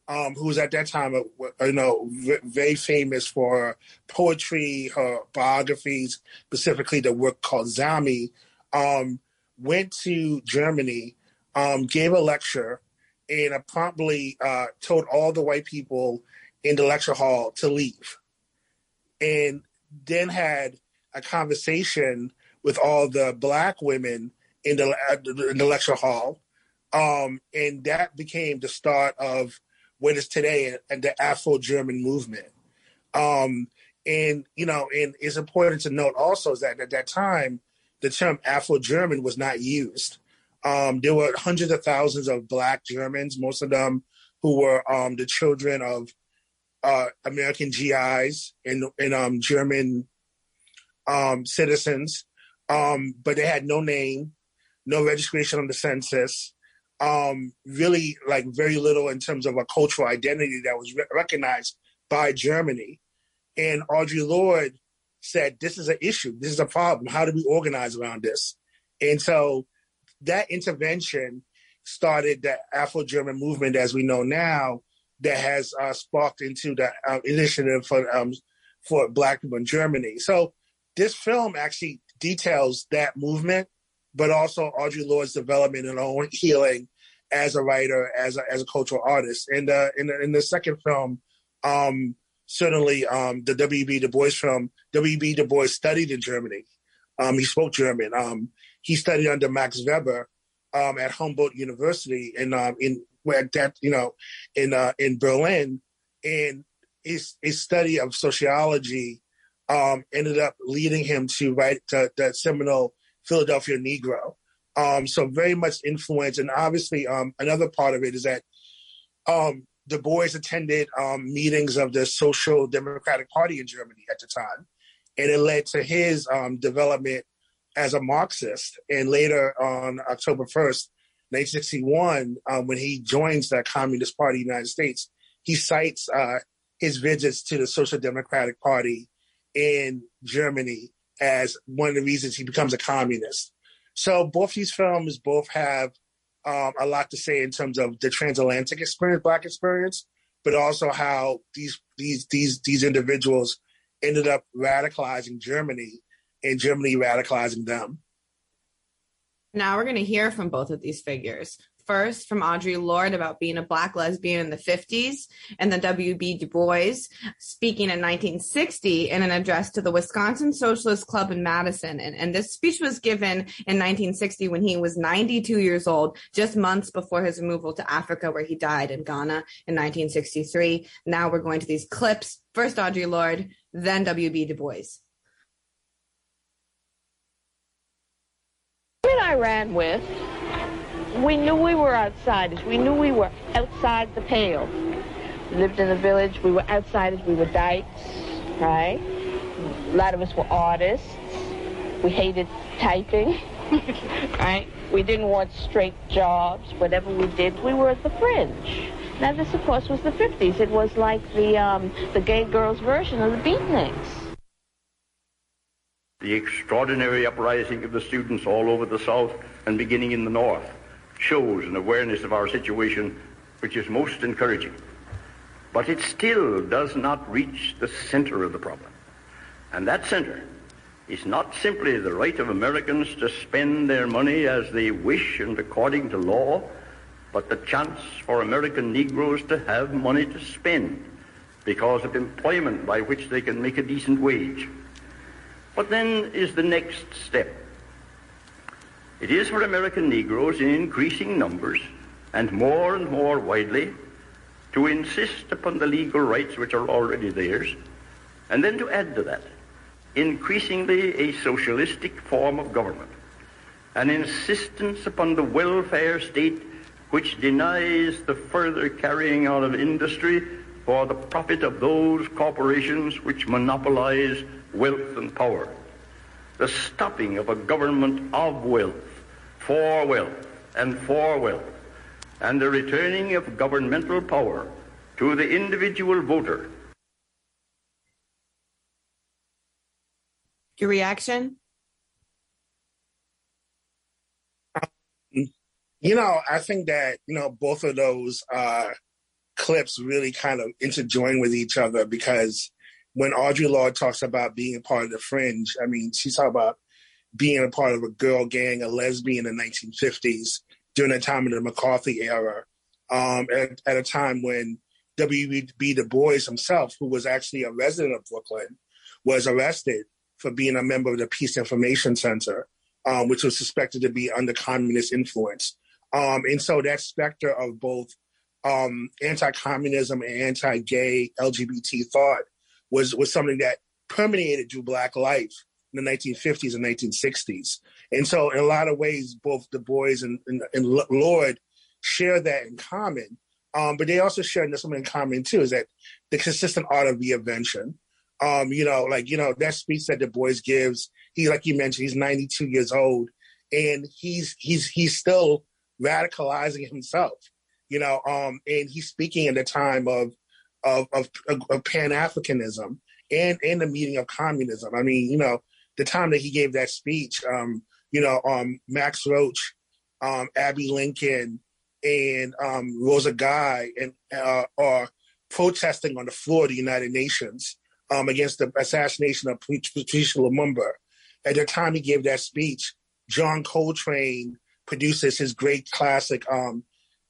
um, who was at that time, you know, very famous for her poetry, her biographies, specifically the work called Zami, um, went to Germany, um, gave a lecture, and promptly uh, told all the white people in the lecture hall to leave. And then had a conversation with all the black women in the, in the lecture hall. Um, and that became the start of what is today and the Afro German movement. Um, and, you know, and it's important to note also is that at that time, the term Afro German was not used. Um, there were hundreds of thousands of black Germans, most of them who were um, the children of uh, American GIs and, and um, German um, citizens, um, but they had no name, no registration on the census, um, really like very little in terms of a cultural identity that was re- recognized by Germany. And Audre Lorde said, This is an issue. This is a problem. How do we organize around this? And so that intervention started the Afro German movement as we know now, that has uh, sparked into the uh, initiative for um, for Black people in Germany. So this film actually details that movement, but also Audre Lorde's development and own healing as a writer, as a, as a cultural artist. And uh, in, the, in the second film, um, certainly um, the W.B. Du Bois from W.B. Du Bois studied in Germany. Um, he spoke German. Um, he studied under Max Weber um, at Humboldt University in um, in where that you know in uh, in Berlin, and his his study of sociology um, ended up leading him to write the, seminal Philadelphia Negro. So very much influence, and obviously another part of it is that um, Du Bois attended um, meetings of the Social Democratic Party in Germany at the time, and it led to his um, development as a Marxist. And later on October 1st, 1961, um, when he joins the Communist Party of the United States, he cites uh, his visits to the Social Democratic Party in Germany as one of the reasons he becomes a communist. So both these films both have um, a lot to say in terms of the transatlantic experience, black experience, but also how these these these these individuals ended up radicalizing Germany and Germany radicalizing them. Now we're going to hear from both of these figures. First, from Audre Lorde about being a black lesbian in the 50s, and then W.B. Du Bois speaking in 1960 in an address to the Wisconsin Socialist Club in Madison. And, and this speech was given in 1960 when he was 92 years old, just months before his removal to Africa, where he died in Ghana in 1963. Now we're going to these clips. First, Audre Lorde, then W.B. Du Bois. I ran with, we knew we were outsiders. We knew we were outside the pale. We lived in the village. We were outsiders. We were dykes, right? A lot of us were artists. We hated typing, [laughs] right? We didn't want straight jobs. Whatever we did, we were at the fringe. Now, this, of course, was the 50s. It was like the, um, the gay girls' version of the beatniks. The extraordinary uprising of the students all over the South and beginning in the North shows an awareness of our situation which is most encouraging. But it still does not reach the center of the problem. And that center is not simply the right of Americans to spend their money as they wish and according to law, but the chance for American Negroes to have money to spend because of employment by which they can make a decent wage. What then is the next step? It is for American Negroes in increasing numbers and more and more widely to insist upon the legal rights which are already theirs, and then to add to that increasingly a socialistic form of government, an insistence upon the welfare state which denies the further carrying on of industry for the profit of those corporations which monopolize wealth and power. the stopping of a government of wealth, for wealth, and for wealth, and the returning of governmental power to the individual voter. Your reaction? You know, I think that, you know, both of those uh, clips really kind of interjoin with each other because when Audre Lorde talks about being a part of the fringe, I mean, she's talking about being a part of a girl gang, a lesbian in the 1950s during the time of the McCarthy era, um, at, at a time when W.B. Du Bois himself, who was actually a resident of Brooklyn, was arrested for being a member of the Peace Information Center, um, which was suspected to be under communist influence. Um, and so that specter of both um, anti-communism and anti-gay LGBT thought was was something that permeated through Black life in the 1950s and 1960s. And so, in a lot of ways, both Du Bois and, and, and Lorde share that in common. Um, but they also share something in common too, is that the consistent art of reinvention. Um, you know, like you know that speech that Du Bois gives. He, like you mentioned, he's 92 years old, and he's he's he's still radicalizing himself, you know, um, and he's speaking in the time of of, of, of Pan Africanism and and the meeting of communism. I mean, you know, the time that he gave that speech, um, you know, um, Max Roach, um, Abbey Lincoln, and um, Rosa Guy, and uh, are protesting on the floor of the United Nations um, against the assassination of Patrice Lumumba. At the time he gave that speech, John Coltrane produces his great classic, um,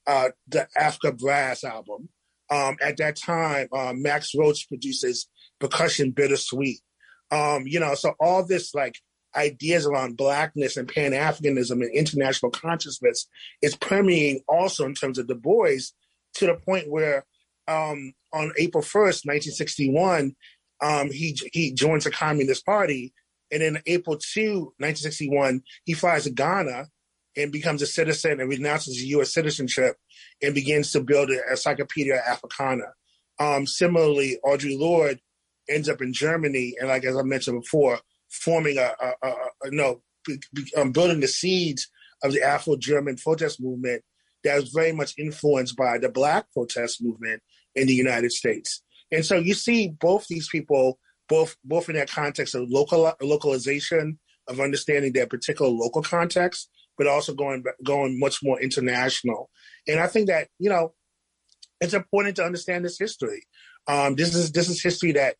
uh, the Africa Brass album. Um, at that time, uh, Max Roach produces Percussion Bittersweet. Um, you know, so all this like ideas around blackness and Pan Africanism and international consciousness is permeating also in terms of Du Bois to the point where um, on April 1st, 1961, um, he he joins the Communist Party. And in April 2, 1961, he flies to Ghana and becomes a citizen and renounces U.S. citizenship and begins to build an Encyclopedia Africana. Um, similarly, Audre Lorde ends up in Germany, and like as I mentioned before, forming a, a, a, a no, um, building the seeds of the Afro-German protest movement that was very much influenced by the Black protest movement in the United States. And so you see both these people, both both in that context of local localization, of understanding their particular local context, but also going going much more international. And I think that you know it's important to understand this history. Um, this is this is history that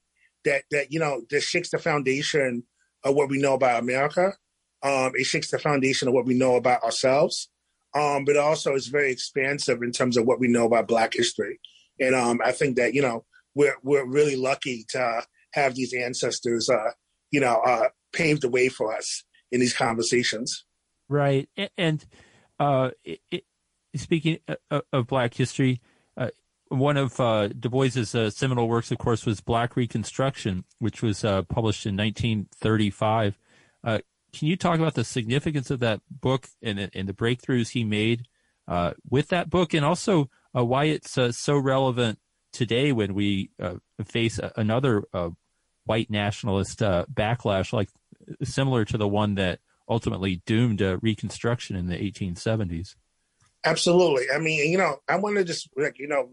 that that you know that shakes the foundation of what we know about America. Um, it shakes the foundation of what we know about ourselves, um, but also it's very expansive in terms of what we know about Black history. And um, I think that you know we're we're really lucky to have these ancestors, uh, you know, uh, pave the way for us in these conversations. Right. And uh, it, speaking of Black history, uh, one of uh, Du Bois's uh, seminal works, of course, was Black Reconstruction, which was uh, published in 1935. Uh, can you talk about the significance of that book and, and the breakthroughs he made with that book, and also why it's so relevant today when we face another white nationalist backlash, like similar to the one that ultimately doomed uh, Reconstruction in the 1870s. Absolutely. I mean, you know, I want to just like you know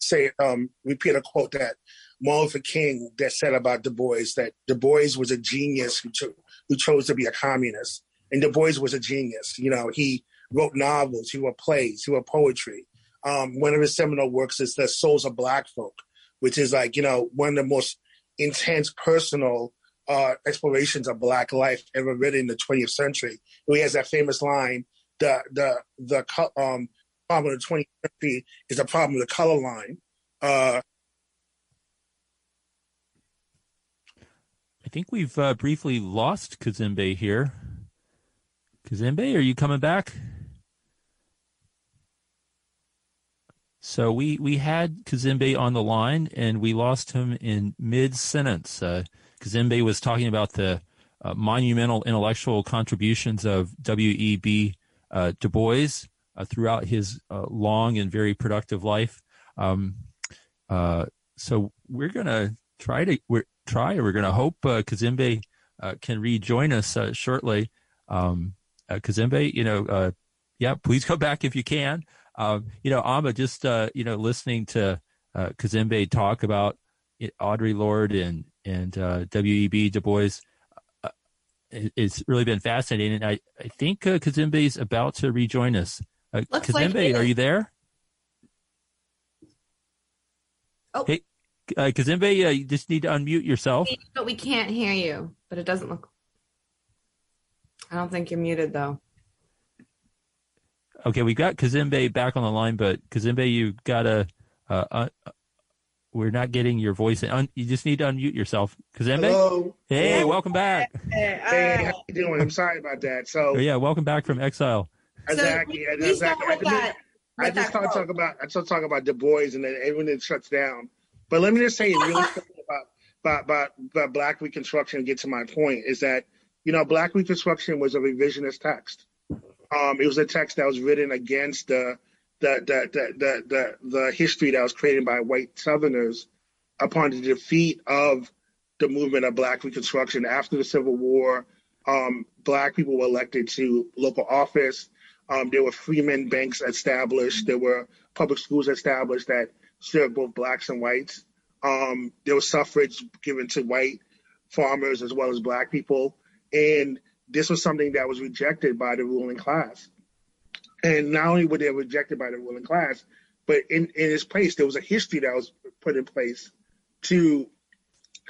say um, repeat a quote that Martin Luther King that said about Du Bois that Du Bois was a genius who cho- who chose to be a communist, and Du Bois was a genius. You know, he wrote novels, he wrote plays, he wrote poetry. Um, one of his seminal works is The Souls of Black Folk, which is like you know one of the most intense personal uh, explorations of Black life ever written in the 20th century. He has that famous line, the the the um, problem of the 20th century is the problem of the color line. Uh, I think we've uh, briefly lost Kazembe here. Kazembe, are you coming back? So we we had Kazembe on the line, and we lost him in mid sentence. Uh, Kazembe was talking about the uh, monumental intellectual contributions of W.E.B. Uh, Du Bois uh, throughout his uh, long and very productive life. Um, uh, so we're going to try to we're, try. We're going to hope uh, Kazembe can rejoin us shortly. Um, Kazembe, you know, yeah, please come back if you can. Um, you know, Amba, just you know, listening to Kazembe talk about Audrey Audre Lorde and and W.E.B. Du Bois, it's really been fascinating. And I I think uh, Kazembe is about to rejoin us. Uh, Looks like Kazembe, are you there? Oh. Hey, uh, Kazembe, uh, you just need to unmute yourself. But we can't hear you. But it doesn't look. I don't think you're muted though. Okay, we got Kazembe back on the line, but Kazembe, you gotta. Uh, uh, we're not getting your voice. Un- you just need to unmute yourself. Kazembe. Hello. Hey, Hello. welcome back. Hey, how you doing? I'm sorry about that. So Oh, yeah, welcome back from exile. exactly, we exactly. start with I, that- I just that start quote. talking about I start talking about Du Bois, and then everyone shuts down. But let me just say really [laughs] about about about, about Black Reconstruction. and Get to my point is that you know Black Reconstruction was a revisionist text. Um, it was a text that was written against the the the the the, the, the history that was created by white Southerners upon the defeat of the movement of Black Reconstruction after the Civil War. Um, black people were elected to local office. Um, there were freemen banks established. There were public schools established that served both blacks and whites. Um, there was suffrage given to white farmers as well as black people. And this was something that was rejected by the ruling class. And not only were they rejected by the ruling class, but in, in its place, there was a history that was put in place to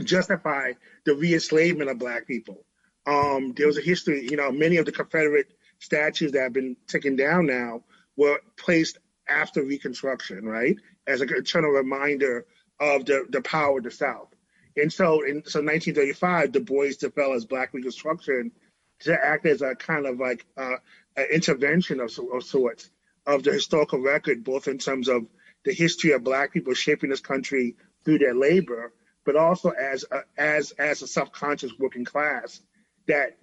justify the re-enslavement of black people. Um, there was a history, you know, many of the Confederate statues that have been taken down now were placed after Reconstruction, right? As an eternal reminder of the, the power of the South. And so in so 1935, Du Bois developed Black Reconstruction to act as a kind of like uh, an intervention of, of sorts of the historical record, both in terms of the history of Black people shaping this country through their labor, but also as a, as as a self-conscious working class that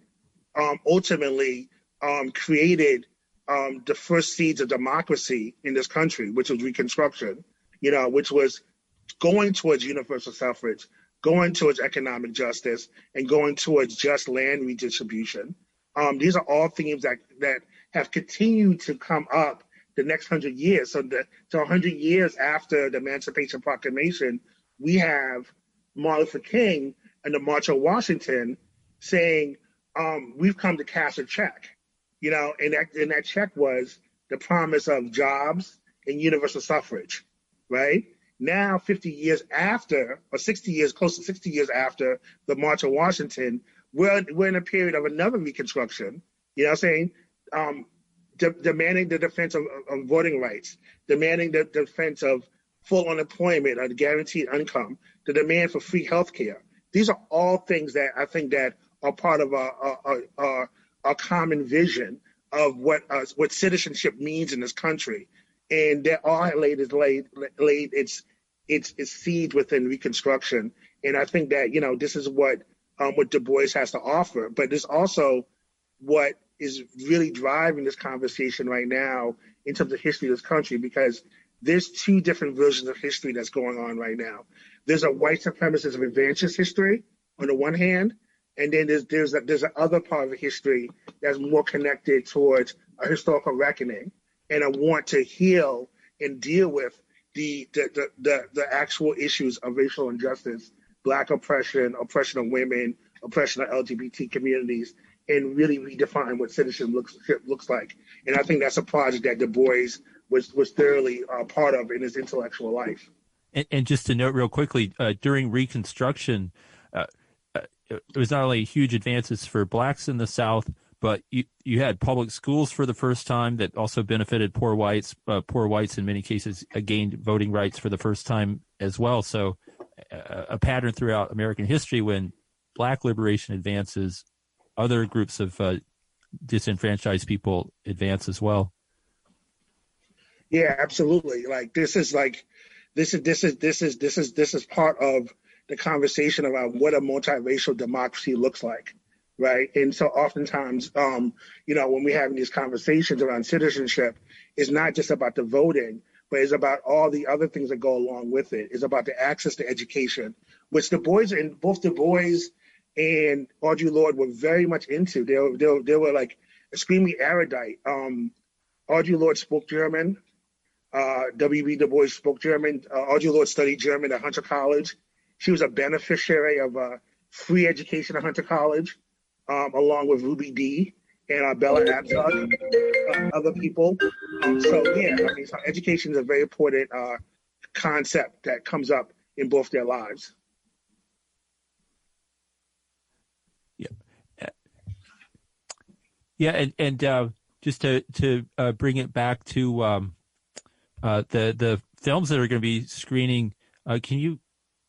um, ultimately um, created um, the first seeds of democracy in this country, which was Reconstruction, you know, which was going towards universal suffrage, going towards economic justice, and going towards just land redistribution. Um, these are all themes that that have continued to come up the next hundred years. So, the, so hundred years after the Emancipation Proclamation, we have Martin Luther King and the March on Washington saying, um, "We've come to cash a check," you know, and that and that check was the promise of jobs and universal suffrage, right? Now, 50 years after, or 60 years, close to 60 years after the March on Washington, we're, we're in a period of another Reconstruction, you know what I'm saying? Um, de- demanding the defense of, of voting rights, demanding the defense of full unemployment or guaranteed income, the demand for free health care. These are all things that I think that are part of our, our, our, common vision of what uh, what citizenship means in this country, and that all laid is laid laid its its its seed within Reconstruction. And I think that you know this is what um, what Du Bois has to offer, but there's also what is really driving this conversation right now in terms of history of this country because there's two different versions of history that's going on right now. There's a white supremacist revanchist history on the one hand, and then there's there's a, there's another part of history that's more connected towards a historical reckoning and a want to heal and deal with the the the, the, the actual issues of racial injustice, black oppression, oppression of women, oppression of LGBT communities, and really redefine what citizenship looks looks like. And I think that's a project that Du Bois was was thoroughly uh, part of in his intellectual life. And, and just to note real quickly, uh, during Reconstruction, uh, uh, it was not only huge advances for blacks in the South, but you, you had public schools for the first time that also benefited poor whites. Uh, poor whites, in many cases, uh, gained voting rights for the first time as well. So, a pattern throughout American history when black liberation advances, other groups of uh, disenfranchised people advance as well. Yeah, absolutely. Like this is like this is this is this is this is this is part of the conversation about what a multiracial democracy looks like, right? And so oftentimes, um, you know, when we're having these conversations around citizenship, it's not just about the voting, but it's about all the other things that go along with it. It's about the access to education, which Du Bois and both Du Bois and Audre Lorde were very much into. They were, they were, they were like extremely erudite. Um, Audre spoke German. Uh, W.B. Du Bois spoke German. Uh, Audre studied German at Hunter College. She was a beneficiary of uh, free education at Hunter College, um, along with Ruby Dee and Bella other people. So yeah, I mean, so education is a very important uh, concept that comes up in both their lives. Yeah, and and uh, just to to uh, bring it back to um, uh, the the films that are going to be screening, uh, can you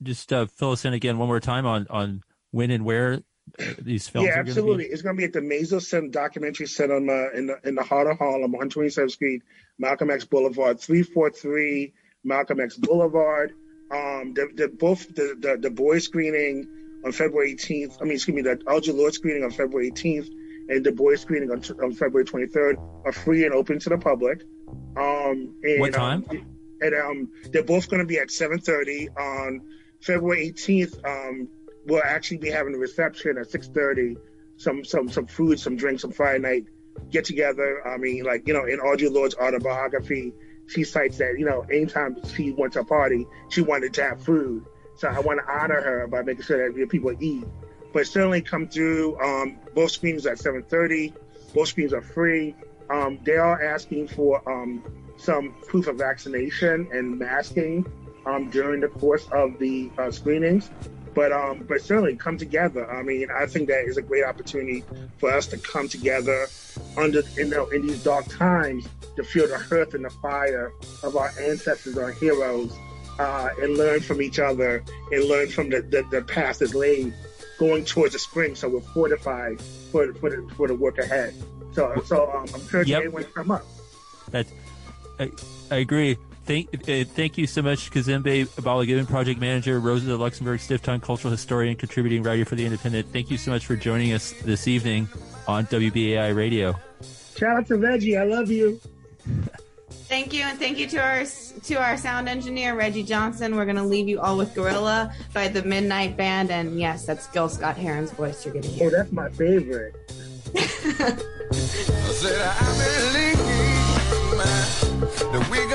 just uh, fill us in again one more time on on when and where [clears throat] these films? yeah, are absolutely. Be? It's going to be at the Maysles Center Documentary Center in the, in the in the heart of Harlem, 127th Street, Malcolm X Boulevard, 343 Malcolm X Boulevard. Um, the, the both the, the the boy screening on February 18th. I mean, excuse me, the Audre Lorde screening on February 18th and the boys screening on, on February 23rd are free and open to the public. Um, and, What time? Um, and um, they're both going to be at 7:30 on February 18th. Um, we'll actually be having a reception at 6:30. Some some some food, some drinks, some Friday night get together. I mean, like you know, in Audre Lorde's autobiography, she cites that you know, anytime she went to a party, she wanted to have food. So I want to honor her by making sure that people eat but certainly come through. Um, both screens at 7:30. Both screens are free. Um, they are asking for um, some proof of vaccination and masking um, during the course of the uh, screenings. But um, but certainly come together. I mean, I think that is a great opportunity for us to come together under you know in these dark times to feel the hearth and the fire of our ancestors, our heroes, uh, and learn from each other and learn from the, the, the path that's laid going towards the spring, so we're fortified for for the, for the work ahead. So so um, I'm encouraging Yep. everyone to come up. That I, I agree. Thank uh, thank you so much, Kazembe Balagoon, project manager, Rosa Luxemburg, stiff time cultural historian, contributing writer for the Indypendent. Thank you so much for joining us this evening on WBAI Radio. Shout out to Reggie, I love you. Thank you, and thank you to our to our sound engineer Reggie Johnson. We're gonna leave you all with "Gorilla" by the Midnight Band, and yes, that's Gil Scott Heron's voice you're gonna hear. Oh, that's my favorite. [laughs] I said, I've been linking, man. The wig